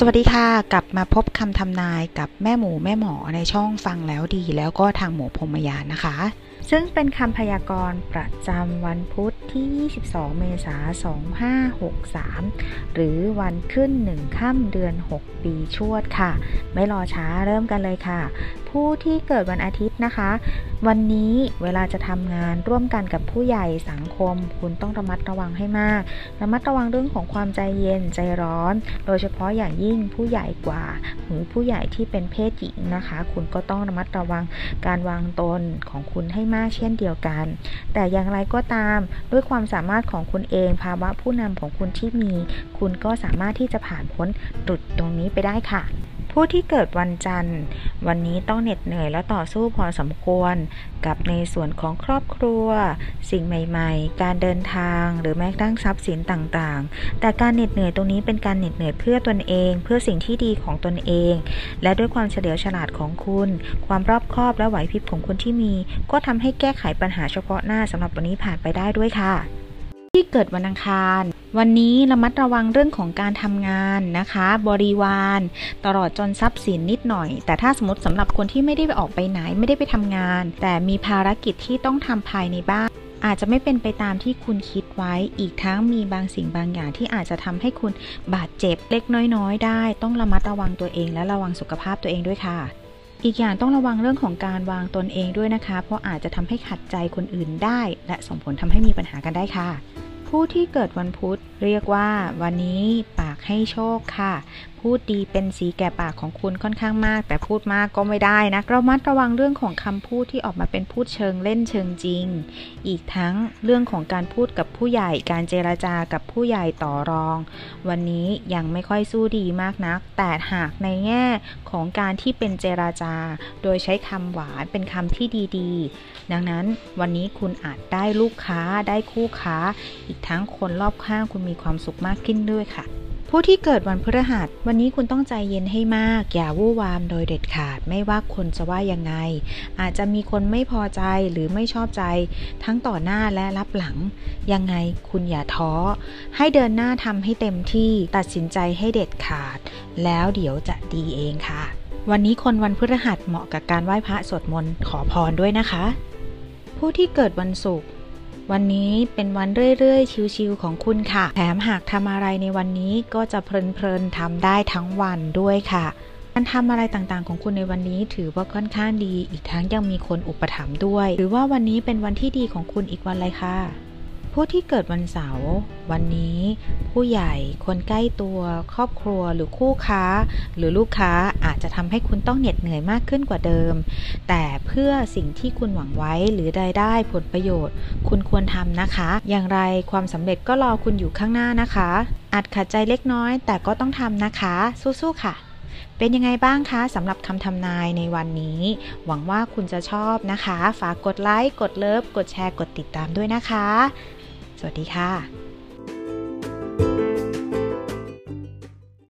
สวัสดีค่ะ กลับมาพบคำทำนายกับแม่หมูแม่หมอในช่องฟังแล้วดี แล้วก็ทางหมูพรมยานนะคะ ซึ่งเป็นคำพยากรณ์ประจำวันพุธที่ 22 เมษายน 2563 หรือวันขึ้น 1 ค่ำเดือน 6 ปีชวดค่ะ ไม่รอช้าเริ่มกันเลยค่ะ ผู้ที่เกิดวันอาทิตย์นะคะ วันนี้เวลาจะทำงานร่วมกันกับผู้ใหญ่สังคม คุณต้องระมัดระวังให้มาก ระมัดระวังเรื่องของความใจเย็นใจร้อน โดยเฉพาะอย่างยิ่งผู้ใหญ่กว่า หรือผู้ใหญ่ที่เป็นเพศหญิงนะคะ คุณก็ต้องระมัดระวังการวางตนของคุณให้มากเช่นเดียวกัน แต่อย่างไรก็ตามด้วยความสามารถของคุณเอง ภาวะผู้นำของคุณที่มี คุณก็สามารถที่จะผ่านพ้นจุดตรงนี้ไปได้ค่ะ ผู้ที่เกิดวันจันทร์ วันนี้ต้องเหน็ดเหนื่อยและต่อสู้พอสมควร กับในส่วนของครอบครัว สิ่งใหม่ๆ การเดินทางหรือแม้กระทั่งทรัพย์สินต่างๆ แต่การเหน็ดเหนื่อยตรงนี้เป็นการเหน็ดเหนื่อยเพื่อตนเอง เพื่อสิ่งที่ดีของตนเอง และด้วยความเฉลียวฉลาดของคุณ ความรอบคอบและไหวพริบของคุณที่มี ก็ทำให้แก้ไขปัญหาเฉพาะหน้าสำหรับวันนี้ผ่านไปได้ด้วยค่ะ ที่เกิดวันอังคาร วันนี้ระมัดระวังเรื่องของการทำงานนะคะ บริวาร ตลอดจนทรัพย์สินนิดหน่อย แต่ถ้าสมมติสำหรับคนที่ไม่ได้ไปออกไปไหนไม่ได้ไปทำงาน แต่มีภารกิจที่ต้องทำภายในบ้านอาจจะไม่เป็นไปตามที่คุณคิดไว้ อีกทั้งมีบางสิ่งบางอย่างที่อาจจะทำให้คุณบาดเจ็บเล็กน้อยๆ ได้ ต้องระมัดระวังตัวเองและระวังสุขภาพตัวเองด้วยค่ะ อีกอย่างต้องระวังเรื่องของการวางตนเองด้วยนะคะ เพราะอาจจะทำให้ขัดใจคนอื่นได้ และส่งผลทำให้มีปัญหากันได้ค่ะ ผู้ที่เกิดวันพุธเรียกว่าวันนี้ กให้โชคค่ะ พูดดีเป็นสีแก่ปากของคุณค่อนข้างมาก แต่พูดมากก็ไม่ได้นะเรามัดระวังเรื่องของคำพูดที่ออกมาเป็นพูดเชิงเล่นเชิงจริง อีกทั้งเรื่องของการพูดกับผู้ใหญ่ การเจราจากับผู้ใหญ่ต่อรอง วันนี้ยังไม่ค่อยสู้ดีมากนัก แต่หากในแง่ของการที่เป็นเจราจา โดยใช้คำหวานเป็นคำที่ดีๆ ดังนั้นวันนี้คุณอาจได้ลูกค้าได้คู่ค้า อีกทั้งคนรอบข้างคุณมีความสุขมากขึ้นด้วยค่ะ ผู้ที่เกิดวันพฤหัส วันนี้คุณต้องใจเย็นให้มาก อย่าวู่วามโดยเด็ดขาด ไม่ว่าคนจะว่ายังไง อาจจะมีคนไม่พอใจหรือไม่ชอบใจ ทั้งต่อหน้าและรับหลัง ยังไงคุณอย่าท้อ ให้เดินหน้าทำให้เต็มที่ ตัดสินใจให้เด็ดขาด แล้วเดี๋ยวจะดีเองค่ะ วันนี้คนวันพฤหัสเหมาะกับการไหว้พระสวดมนต์ขอพรด้วยนะคะ ผู้ที่เกิดวันศุกร์ วันนี้เป็นวันเรื่อยๆ ชิวๆของคุณค่ะ แถมหากทำอะไรในวันนี้ก็จะเพลินๆทำได้ทั้งวันด้วยค่ะการทำอะไรต่างๆ ของคุณในวันนี้ถือว่าค่อนข้างดี อีกทั้งยังมีคนอุปถัมภ์ด้วย หรือว่าวันนี้เป็นวันที่ดีของคุณอีกวันเลยค่ะ ผู้ที่เกิดวันเสาร์วันนี้ ผู้ใหญ่คนใกล้ตัว ครอบครัวหรือคู่ค้า หรือลูกค้าอาจจะทำให้คุณต้องเหน็ดเหนื่อยมากขึ้นกว่าเดิม แต่เพื่อสิ่งที่คุณหวังไว้หรือรายได้ผลประโยชน์ คุณควรทำนะคะ อย่างไรความสำเร็จก็รอคุณอยู่ข้างหน้านะคะ อาจขัดใจเล็กน้อย แต่ก็ต้องทำนะคะ สู้ๆค่ะเป็นยังไงบ้างคะสำหรับคำทำนายในวันนี้ หวังว่าคุณจะชอบนะคะ ฝากกดไลค์ กดเลิฟ กดแชร์ กดติดตามด้วยนะคะ สวัสดีค่ะ